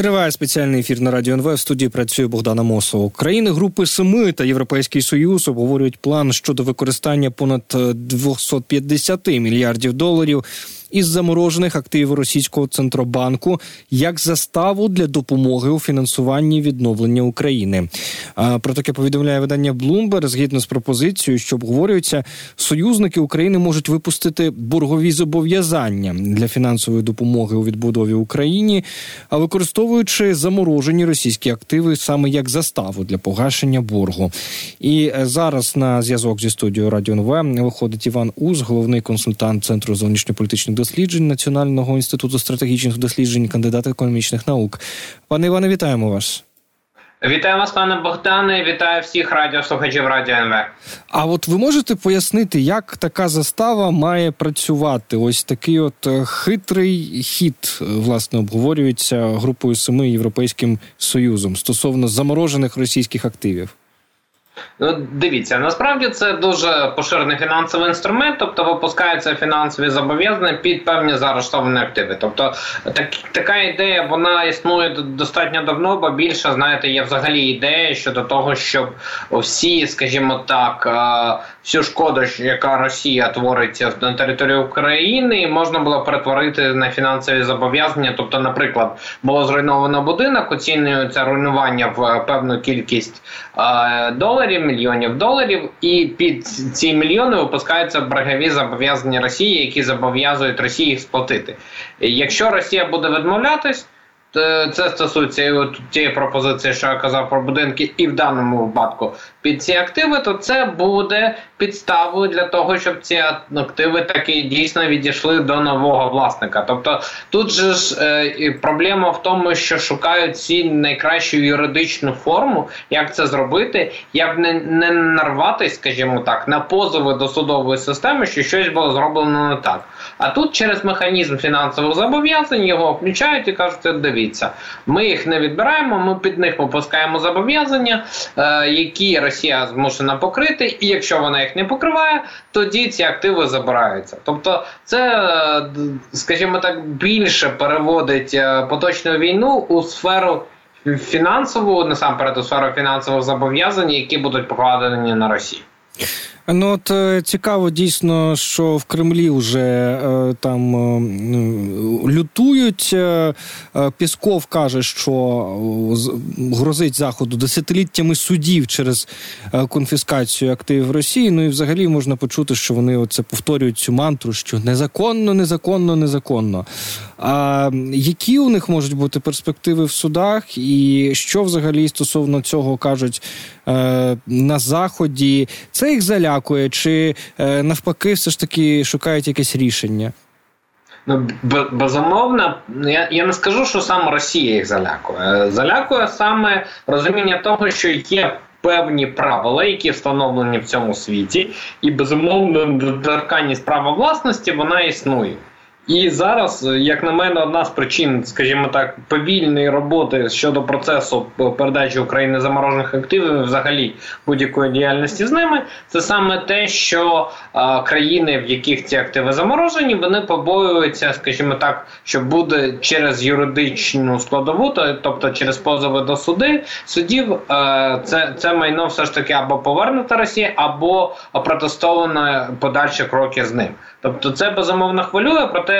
Триває спеціальний ефір на радіо НВ. В студії працює Богдана Мосова. Країни Групи Семи та Європейський Союз обговорюють план щодо використання понад 250 мільярдів доларів із заморожених активів російського центробанку як заставу для допомоги у фінансуванні відновлення України. Про таке повідомляє видання Bloomberg. згідно з пропозицією, що обговорюється, союзники України можуть випустити боргові зобов'язання для фінансової допомоги у відбудові Україні, а використовуючи заморожені російські активи саме як заставу для погашення боргу. І е, зараз на зв'язок зі студією Радіо НВ виходить Іван Уз, головний консультант центру зовнішньополітичних досліджень Національного інституту стратегічних досліджень, кандидат економічних наук. Пане Іване, вітаємо вас. Вітаю вас, пане Богдане. Вітаю всіх радіослухачів Радіо НВ. А от ви можете пояснити, як така застава має працювати? Ось такий от е, хитрий хід е, власне обговорюється групою семи європейським союзом стосовно заморожених російських активів. Ну, дивіться, насправді це дуже поширений фінансовий інструмент, тобто випускаються фінансові зобов'язання під певні заарештовані активи. Тобто так, така ідея вона існує достатньо давно, бо більше знаєте, є взагалі ідея щодо того, щоб всі, скажімо так, всю шкоду, яка Росія творить на території України, можна було перетворити на фінансові зобов'язання. Тобто, наприклад, було зруйновано будинок, оцінюється руйнування в певну кількість доларів доларів, мільйонів доларів, і під ці мільйони випускаються боргові зобов'язання Росії, які зобов'язують Росії їх сплатити. Якщо Росія буде відмовлятись. Це стосується і от тієї пропозиції, що я казав про будинки, і в даному випадку під ці активи, то це буде підставою для того, щоб ці активи таки дійсно відійшли до нового власника. Тобто тут же ж е, проблема в тому, що шукають ці найкращу юридичну форму, як це зробити, як не не нарватися, скажімо так, на позови до судової системи, що щось було зроблено не так. А тут через механізм фінансових зобов'язань його включають і кажуть, дивіться, ми їх не відбираємо, ми під них випускаємо зобов'язання, е, які Росія змушена покрити, і якщо вона їх не покриває, тоді ці активи забираються. Тобто, це, е, скажімо так, більше переводить е, поточну війну у сферу. Фінансову насамперед у сферу фінансових зобов'язань, які будуть покладені на Росію. Ну от е, цікаво дійсно, що в Кремлі вже е, там е, лютують. Пісков каже, що грозить заходу десятиліттями судів через конфіскацію активів Росії. Ну і взагалі можна почути, що вони оце повторюють цю мантру, що незаконно, незаконно, незаконно. А які у них можуть бути перспективи в судах, і що взагалі стосовно цього кажуть на заході? Це їх заля залякує, чи е, навпаки, все ж таки шукають якесь рішення? Ну, безумовно, я я не скажу, що саме Росія їх залякує. Залякує саме розуміння того, що є певні правила, які встановлені в цьому світі, і безумовно недоторканність права власності вона існує. І зараз, як на мене, одна з причин, скажімо так, повільної роботи щодо процесу передачі України заморожених активів, взагалі будь-якої діяльності з ними, це саме те, що а, країни, в яких ці активи заморожені, вони побоюються, скажімо так, що буде через юридичну складову, тобто через позови до суди судів, а, це це майно все ж таки або повернута Росія, або протестовано подальші кроки з ним. Тобто, це безумовно хвилює, проте е,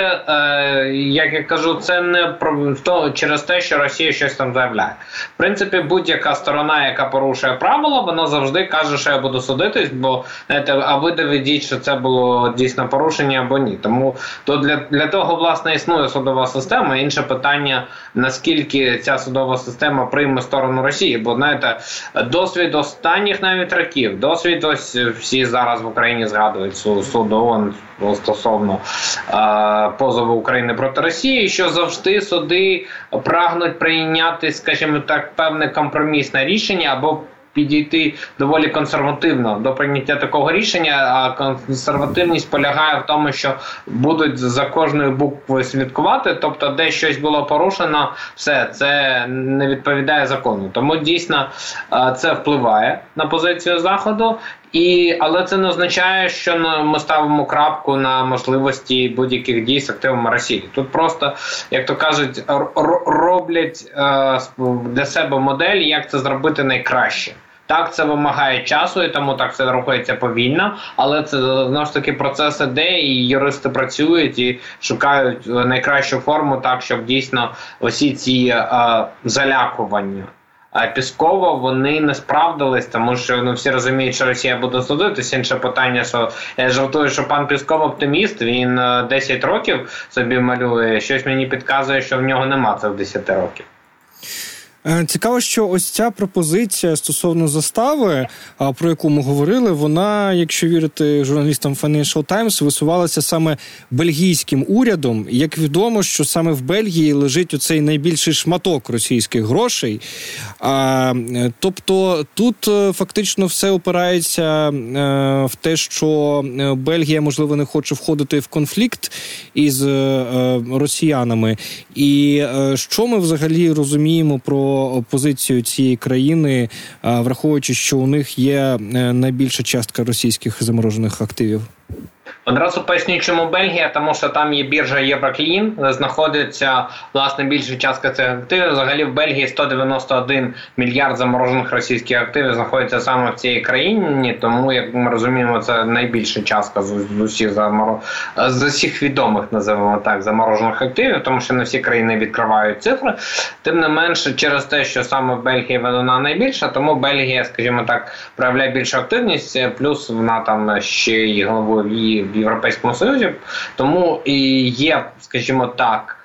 як я кажу, це не про то через те, що Росія щось там заявляє. В принципі, будь-яка сторона, яка порушує правила, вона завжди каже, що я буду судитись, бо знаєте, а ви доведіть, що це було дійсно порушення або ні. Тому то для, для того власне існує судова система. Інше питання наскільки ця судова система прийме сторону Росії, бо знаєте, досвід останніх навіть років, досвід ось всі зараз в Україні згадують суд ООН стосовно е, позову України проти Росії, що завжди суди прагнуть прийняти, скажімо так, певне компромісне рішення або підійти доволі консервативно до прийняття такого рішення. А консервативність полягає в тому, що будуть за кожною буквою слідкувати. Тобто, де щось було порушено, все це не відповідає закону. Тому дійсно це впливає на позицію заходу. І, Але це не означає, що ми ставимо крапку на можливості будь-яких дій з активами Росії. Тут просто, як то кажуть, роблять е, для себе модель, як це зробити найкраще. Так, це вимагає часу, і тому так це рухається повільно, але це знову ж таки процес іде, і юристи працюють і шукають найкращу форму, так щоб дійсно усі ці е, залякування. Піскова вони не справдились, тому що ну всі розуміють, що Росія буде судитися. Інше питання, що я жартую, що пан Пісков оптиміст. Він 10 е, років собі малює. Щось мені підказує, що в нього нема цих 10 років. Е, цікаво, що ось ця пропозиція стосовно застави, про яку ми говорили, вона, якщо вірити журналістам Financial Times, висувалася саме бельгійським урядом. Як відомо, що саме в Бельгії лежить оцей найбільший шматок російських грошей. А, Тобто тут е, фактично все опирається е, в те, що Бельгія можливо не хоче входити в конфлікт із росіянами. І що ми взагалі розуміємо про позицію цієї країни, враховуючи, що у них є е, найбільша частка російських заморожених активів. Одразу поясню, чому Бельгія, тому що там є біржа Євроклін, знаходиться власне більша частка цих активів. Взагалі в Бельгії 191 мільярд заморожених російських активів знаходиться саме в цій країні. Тому, як ми розуміємо, це найбільша частка з усіх заморо... з усіх відомих, називаємо так, заморожених активів, тому що не всі країни відкривають цифри. Тим не менше, через те, що саме в Бельгії вона найбільша, тому Бельгія, скажімо так, проявляє більшу активність, плюс вона там ще й головою Європейському Союзі, тому і є, скажімо так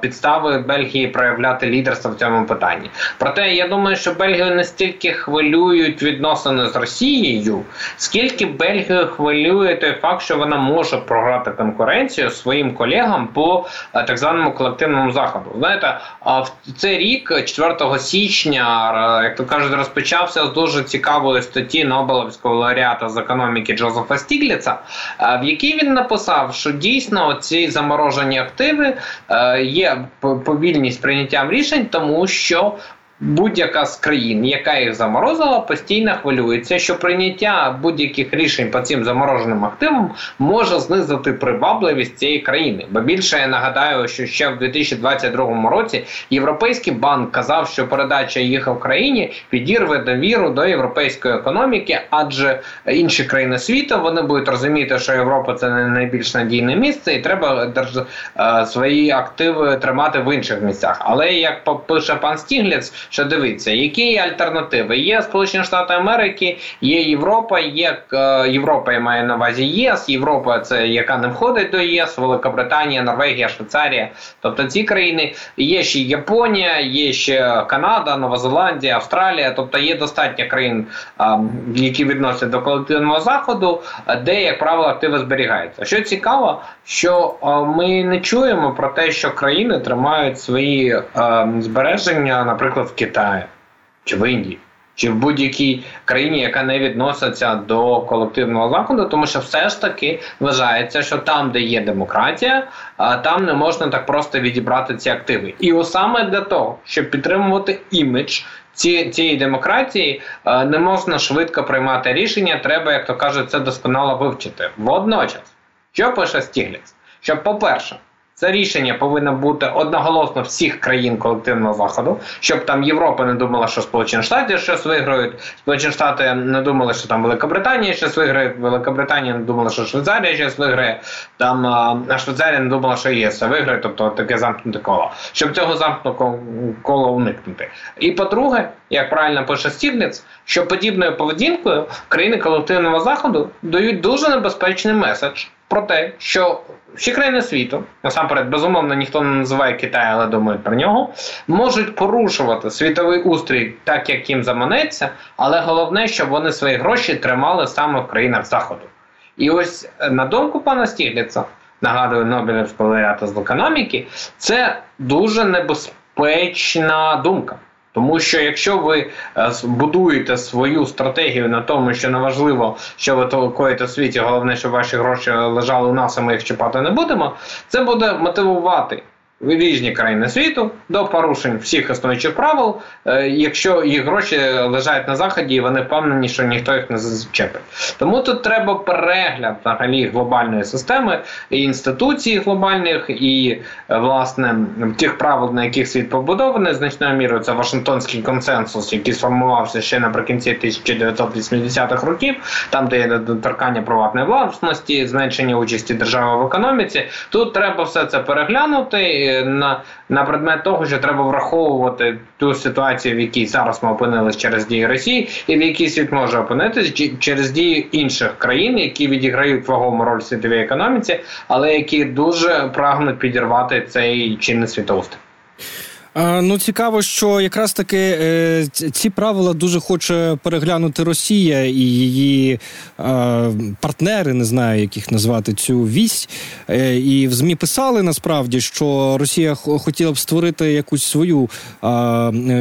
підстави Бельгії проявляти лідерство в цьому питанні. Проте я думаю, що Бельгію не стільки хвилюють відносини з Росією, скільки Бельгію хвилює той факт, що вона може програти конкуренцію своїм колегам по е, так званому колективному заходу. Знаєте, в цей рік, 4 січня, як то кажуть, розпочався з дуже цікавої статті Нобелевського лауреата з економіки Джозефа Стігліца, е, в якій він написав, що дійсно ці заморожені активи. Е, є повільність прийняттям рішень, тому що будь-яка з країн, яка їх заморозила, постійно хвилюється, що прийняття будь-яких рішень по цим замороженим активам може знизити привабливість цієї країни. Бо більше я нагадаю, що ще в 2022 році Європейський банк казав, що передача їх в Україні підірве довіру до європейської економіки, адже інші країни світу вони будуть розуміти, що Європа це не найбільш надійне місце, і треба держ... Е, свої активи тримати в інших місцях. Але як пише пан Стігліц, що дивиться, які є альтернативи? Є Сполучені Штати Америки, є Європа, є е, Європа я маю на увазі ЄС. Європа це яка не входить до ЄС, Великобританія, Норвегія, Швейцарія. Тобто ці країни є ще Японія, є ще Канада, Нова Зеландія, Австралія. Тобто є достатньо країн, які відносять до колективного заходу, де, як правило, активи зберігаються. Що цікаво, що ми не чуємо про те, що країни тримають свої збереження, наприклад, в Китаї чи в Індії, чи в будь-якій країні, яка не відноситься до колективного заходу, тому що все ж таки вважається, що там, де є демократія, там не можна так просто відібрати ці активи. І саме для того, щоб підтримувати імідж ці, цієї демократії, не можна швидко приймати рішення. Треба, як то кажуть, це досконало вивчити. Водночас, що пише Стігліц? Що, по-перше, це рішення повинно бути одноголосно всіх країн колективного заходу, щоб там Європа не думала, що Сполучені Штати щось виграють. Сполучені Штати не думали, що там Велика Британія щось виграє. Велика Британія не думала, що Швейцарія щось виграє. Там а Швейцарія не думала, що ЄС виграє, тобто таке замкнуте коло. Щоб цього замкнутого кола уникнути. І по-друге, як правильно пише Стігліц, що подібною поведінкою країни колективного заходу дають дуже небезпечний меседж про те, що всі країни світу, насамперед, безумовно, ніхто не називає Китай, але думають про нього, можуть порушувати світовий устрій так, як їм заманеться, але головне, щоб вони свої гроші тримали саме в країнах Заходу. І ось е, на думку пана Стігліца, нагадую Нобелівського лауреата з економіки, це дуже небезпечна думка. Тому що якщо ви е, будуєте свою стратегію на тому, що не важливо, що ви толкуєте в світі, головне, щоб ваші гроші лежали у нас, а ми їх чіпати не будемо, це буде мотивувати різні країни світу до порушень всіх існуючих правил, е, якщо їх гроші лежать на заході, і вони впевнені, що ніхто їх не зачепить. Тому тут треба перегляд взагалі глобальної системи і інституцій глобальних, і власне тих правил, на яких світ побудований, значною мірою це Вашингтонський консенсус, який сформувався ще наприкінці 1980-х років, там де є доторкання приватної власності, зменшення участі держави в економіці. Тут треба все це переглянути на на предмет того, що треба враховувати ту ситуацію, в якій зараз ми опинилися через дії Росії, і в якій світ може опинитися через дії інших країн, які відіграють вагому роль в світовій економіці, але які дуже прагнуть підірвати цей чинний світоустрій. Ну, цікаво, що якраз таки е, ці правила дуже хоче переглянути Росія і її партнери, не знаю, як їх назвати цю вісь. Е, і в ЗМІ писали насправді, що Росія хотіла б створити якусь свою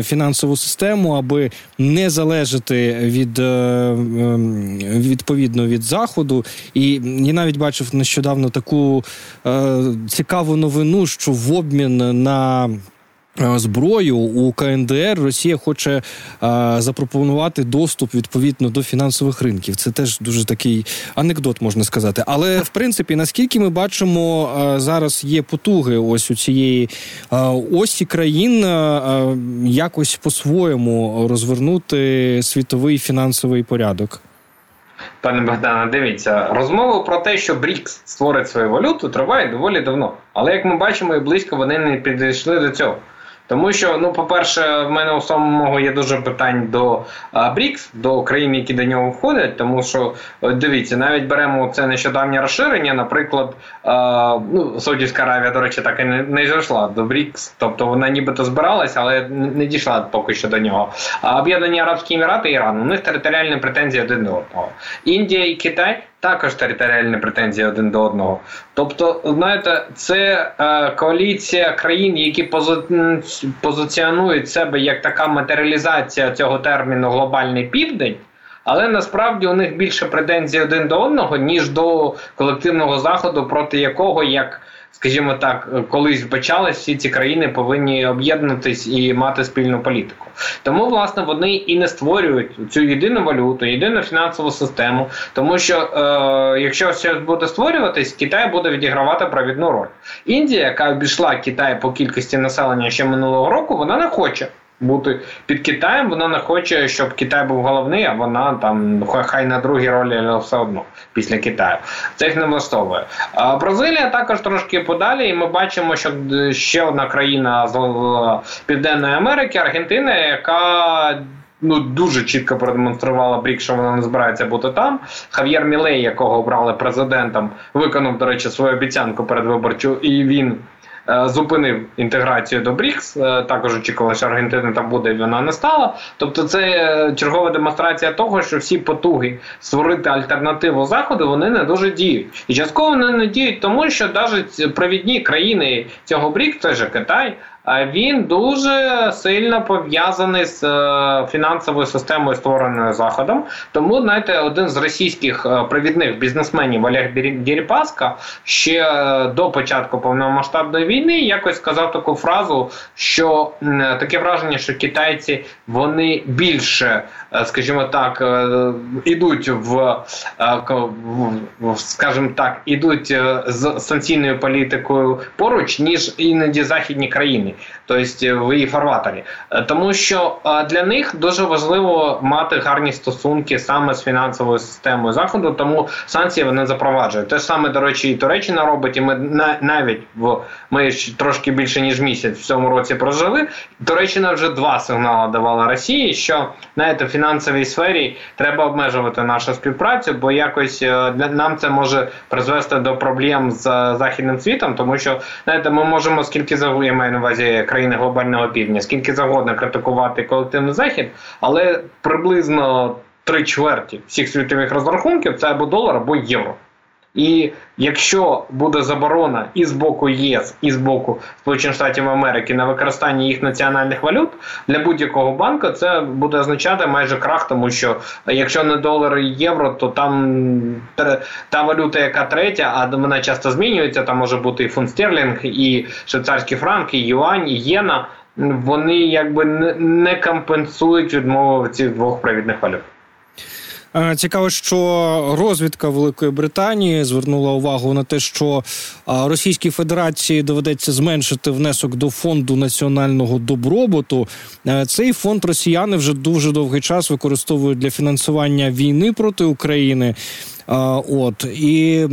фінансову систему, аби не залежати від е, відповідно від заходу. І я навіть бачив нещодавно таку цікаву новину, що в обмін на Е, зброю у КНДР Росія хоче а, е, запропонувати доступ відповідно до фінансових ринків. Це теж дуже такий анекдот, можна сказати. Але в принципі, наскільки ми бачимо, а, е, зараз є потуги ось у цієї а, осі країн якось по-своєму розвернути світовий фінансовий порядок. Пане Богдане, дивіться, розмова про те, що Брікс створить свою валюту, триває доволі давно. Але як ми бачимо, і близько вони не підійшли до цього. Тому що, ну, по-перше, в мене у самого є дуже питань до БРІКС, до країн, які до нього входять. Тому що дивіться, навіть беремо це нещодавнє розширення. Наприклад, ну, Саудівська Аравія, до речі, так і не, дійшла до БРІКС, тобто вона нібито збиралася, але не дійшла поки що до нього. А Об'єднані Арабські Емірати Іран, у них територіальні претензії один до одного. Індія і Китай також територіальні претензії один до одного. Тобто, знаєте, це е, коаліція країн, які пози... позиціонують себе як така матеріалізація цього терміну глобальний південь. Але насправді у них більше претензій один до одного, ніж до колективного заходу, проти якого як скажімо так, колись вбачалось, всі ці країни повинні об'єднатись і мати спільну політику. Тому, власне, вони і не створюють цю єдину валюту, єдину фінансову систему, тому що е, якщо щось буде створюватись, Китай буде відігравати провідну роль. Індія, яка обійшла Китай по кількості населення ще минулого року, вона не хоче бути під Китаєм. Вона не хоче, щоб Китай був головний, а вона там хай на другій ролі, але все одно після Китаю. Це їх не влаштовує. Бразилія також трошки подалі, і ми бачимо, що ще одна країна з Південної Америки, Аргентина, яка. Ну, дуже чітко продемонструвала Брік, що вона не збирається бути там. Хав'єр Мілей, якого обрали президентом, виконав, до речі, свою обіцянку передвиборчу, і він Е, зупинив інтеграцію до БРІКС. Е, також очікувалося, що Аргентина там буде, і вона не стала. Тобто, це е, чергова демонстрація того, що всі потуги створити альтернативу заходу вони не дуже діють. І частково вони не діють, тому що навіть провідні країни цього БРІКС, це ж Китай він дуже сильно пов'язаний з е, фінансовою системою, створеною заходом. Тому знаєте, один з російських е, провідних бізнесменів Олег Діріпаска ще е, до початку повномасштабної війни якось сказав таку фразу, що таке враження, що китайці вони більше, скажімо так, ідуть в скажімо так, ідуть з санкційною політикою поруч, ніж іноді західні країни тобто в її фарватері. Е, тому що е, для них дуже важливо мати гарні стосунки саме з фінансовою системою заходу, тому санкції вони запроваджують. Те ж саме, до речі, і Туреччина робить, і ми навіть в ми трошки більше ніж місяць в цьому році прожили. Туреччина вже два сигнали давала Росії, що знаєте, в фінансовій сфері треба обмежувати нашу співпрацю, бо якось е, для нам це може призвести до проблем з західним світом, тому що знаєте, ми можемо скільки завгодно, я маю на увазі країни глобального півдня, скільки завгодно критикувати колективний захід, але приблизно три чверті всіх світових розрахунків це або долар, або євро. І якщо буде заборона і з боку ЄС, і з боку Сполучених Штатів Америки на використання їх національних валют для будь-якого банку, це буде означати майже крах, тому що якщо не долар і євро, то там та валюта, яка третя, а вона часто змінюється. Там може бути і фунт стерлінг, і швейцарський франк, і юань, і єна. Вони якби не компенсують відмову цих двох провідних валют. Е, цікаво, що розвідка Великої Британії звернула увагу на те, що Російській Федерації доведеться зменшити внесок до фонду національного добробуту. Е, цей фонд росіяни вже дуже довгий час використовують для фінансування війни проти України. От і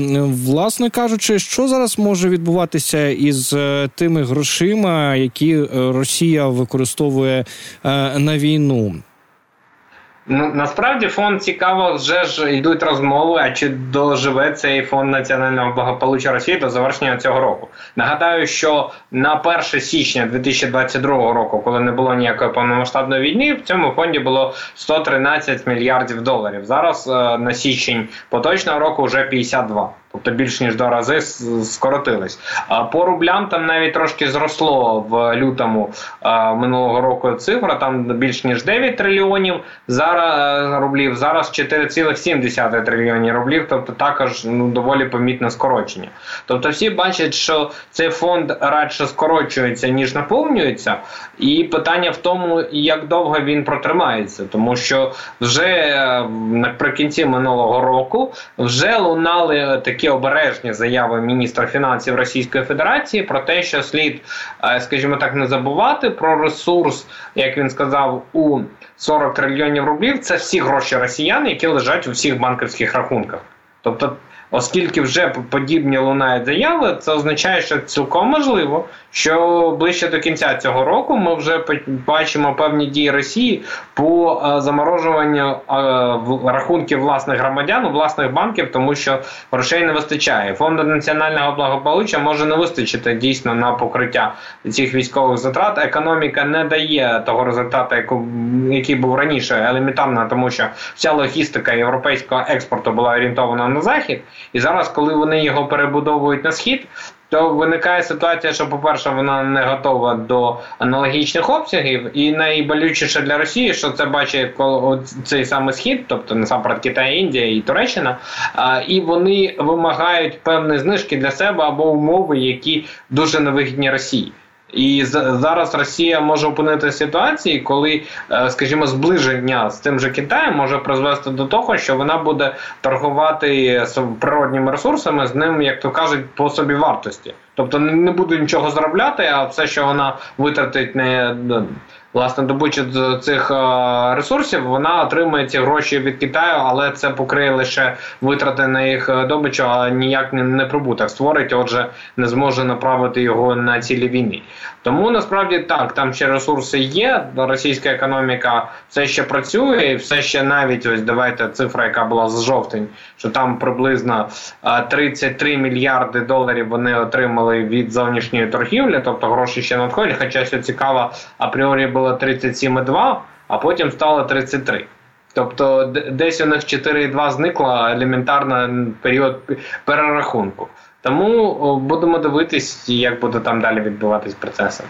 власне кажучи, що зараз може відбуватися із е, тими грошима, які Росія використовує на війну. Насправді фонд цікаво, вже ж йдуть розмови. А чи доживе цей фонд національного благополуччя Росії до завершення цього року? Нагадаю, що на 1 січня 2022 року, коли не було ніякої повномасштабної війни, в цьому фонді було 113 мільярдів доларів. Зараз е, на січень поточного року вже 52 тобто більш ніж два рази скоротились. А по рублям там навіть трошки зросло в лютому минулого року цифра. Там більш ніж 9 трильйонів зараз е, рублів. Зараз 4,7 трильйонів рублів. Тобто також ну доволі помітне скорочення. Тобто, всі бачать, що цей фонд радше скорочується ніж наповнюється, і питання в тому, як довго він протримається, тому що вже е, наприкінці минулого року вже лунали такі такі обережні заяви міністра фінансів Російської Федерації про те, що слід, е, скажімо так, не забувати про ресурс, як він сказав, у 40 трильйонів рублів. Це всі гроші росіян, які лежать у всіх банківських рахунках. Тобто Оскільки вже подібні лунають заяви, це означає, що цілком можливо, що ближче до кінця цього року ми вже бачимо певні дії Росії по е, заморожуванню е, рахунків власних громадян власних банків, тому що грошей не вистачає. Фонду національного благополуччя може не вистачити дійсно на покриття цих військових затрат. Економіка не дає того результату, який був раніше, елементарно, тому що вся логістика європейського експорту була орієнтована на захід. І зараз, коли вони його перебудовують на схід, то виникає ситуація, що, по-перше, вона не готова до аналогічних обсягів, і найболючіше для Росії, що це бачить цей самий схід, тобто насамперед Китай, Індія і Туреччина, і вони вимагають певні знижки для себе або умови, які дуже невигідні Росії. І зараз Росія може опинити ситуації, коли, е, скажімо, зближення з тим же Китаєм може призвести до того, що вона буде торгувати природніми ресурсами з ним, як то кажуть, по собі вартості. Тобто не буде нічого заробляти, а все, що вона витратить, не власне добучі цих е, ресурсів, вона отримує ці гроші від Китаю, але це покриє лише витрати на їх е, добичу, а ніяк не прибуток створить. Отже, не зможе направити його на цілі війни. Тому насправді так, там ще ресурси є. Російська економіка все ще працює, і все ще навіть ось давайте цифра, яка була з жовтень, що там приблизно 33 е, мільярди доларів вони отримали від зовнішньої торгівлі, тобто гроші ще надходять. Хоча що цікаво, апріорі було 37,2, а потім стало 33. Тобто, десь у них 4,2 зникла елементарно період перерахунку. Тому будемо дивитись, як буде там далі відбуватись процеси.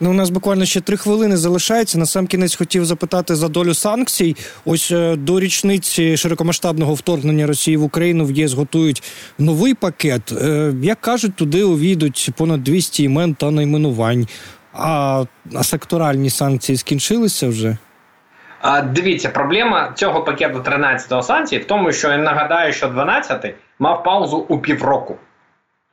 Ну, у нас буквально ще три хвилини залишається. На сам кінець хотів запитати за долю санкцій. Ось е, до річниці широкомасштабного вторгнення Росії в Україну в ЄС готують новий пакет. Е, як кажуть, туди увійдуть понад 200 імен та найменувань. А, а секторальні санкції скінчилися вже. Дивіться, проблема цього пакету 13 санкцій в тому, що я нагадаю, що 12 мав паузу у півроку.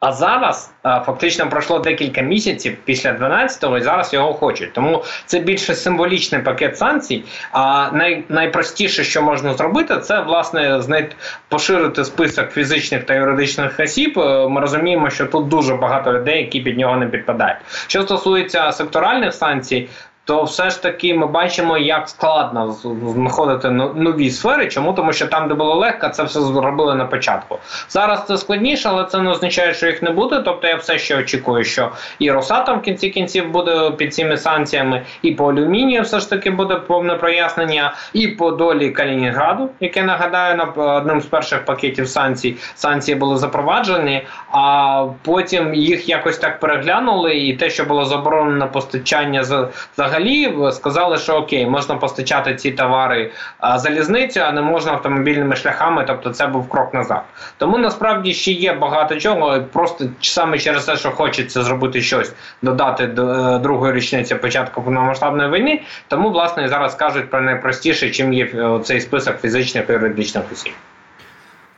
А зараз фактично пройшло декілька місяців після 12-го, і зараз його хочуть. Тому це більше символічний пакет санкцій. А най, найпростіше, що можна зробити, це власне знайти поширити список фізичних та юридичних осіб. Е, ми розуміємо, що тут дуже багато людей, які під нього не підпадають. Що стосується секторальних санкцій, то все ж таки ми бачимо, як складно знаходити нові сфери. Чому тому, що там, де було легко, це все зробили на початку. Зараз це складніше, але це не означає, що їх не буде. Тобто я все ще очікую, що і Росатом в кінці кінців буде під цими санкціями, і по алюмінію все ж таки буде повне прояснення, і по долі Калінінграду, яке нагадаю на одним з перших пакетів санкцій. Санкції були запроваджені, а потім їх якось так переглянули, і те, що було заборонено постачання за взагалі сказали, що окей, можна постачати ці товари а, залізницю, а не можна автомобільними шляхами. Тобто, це був крок назад. Тому насправді ще є багато чого. Просто саме через те, що хочеться зробити щось, додати до е, другої річниці початку повномасштабної війни. Тому власне зараз кажуть про найпростіше, чим є е, цей список фізичних і юридичних осіб.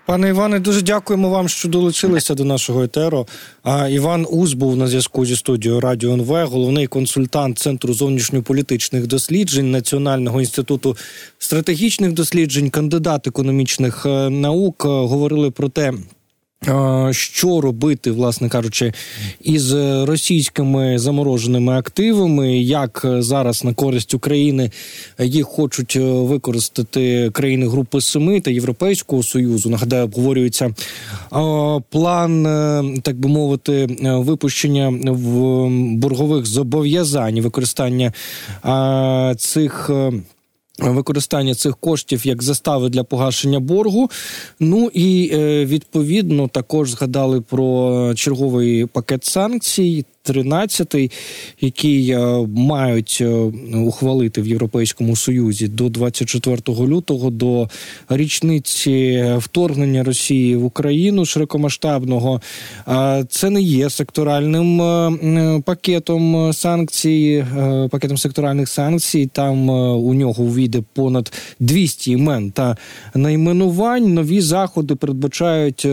Пане Іване, дуже дякуємо вам, що долучилися до нашого етеру. А Іван Уз був на зв'язку зі студією Радіо НВ, головний консультант Центру зовнішньополітичних досліджень Національного інституту стратегічних досліджень, кандидат економічних е, наук. Говорили про те, що робити, власне кажучи, із російськими замороженими активами, як зараз на користь України їх хочуть використати країни Групи Семи та Європейського союзу? Нагадаю, обговорюється план, так би мовити, випущення в боргових зобов'язань використання цих. Використання цих коштів як застави для погашення боргу. Ну і е, відповідно також згадали про черговий пакет санкцій. 13, який е, мають е, ухвалити в Європейському Союзі до 24 лютого до річниці вторгнення Росії в Україну широкомасштабного. Це не є секторальним е, пакетом санкцій, пакетом секторальних санкцій. Там у нього увійде понад 200 імен та найменувань. Нові заходи передбачають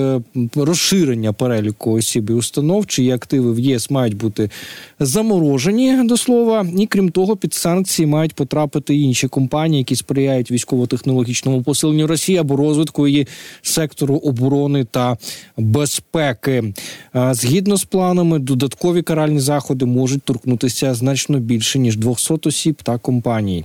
розширення переліку осіб і установ, чиї активи в ЄС мають бути заморожені до слова, і крім того, під санкції мають потрапити інші компанії, які сприяють військово-технологічному посиленню Росії або розвитку її сектору оборони та безпеки. Згідно з планами, додаткові каральні заходи можуть торкнутися значно більше ніж 200 осіб та компаній.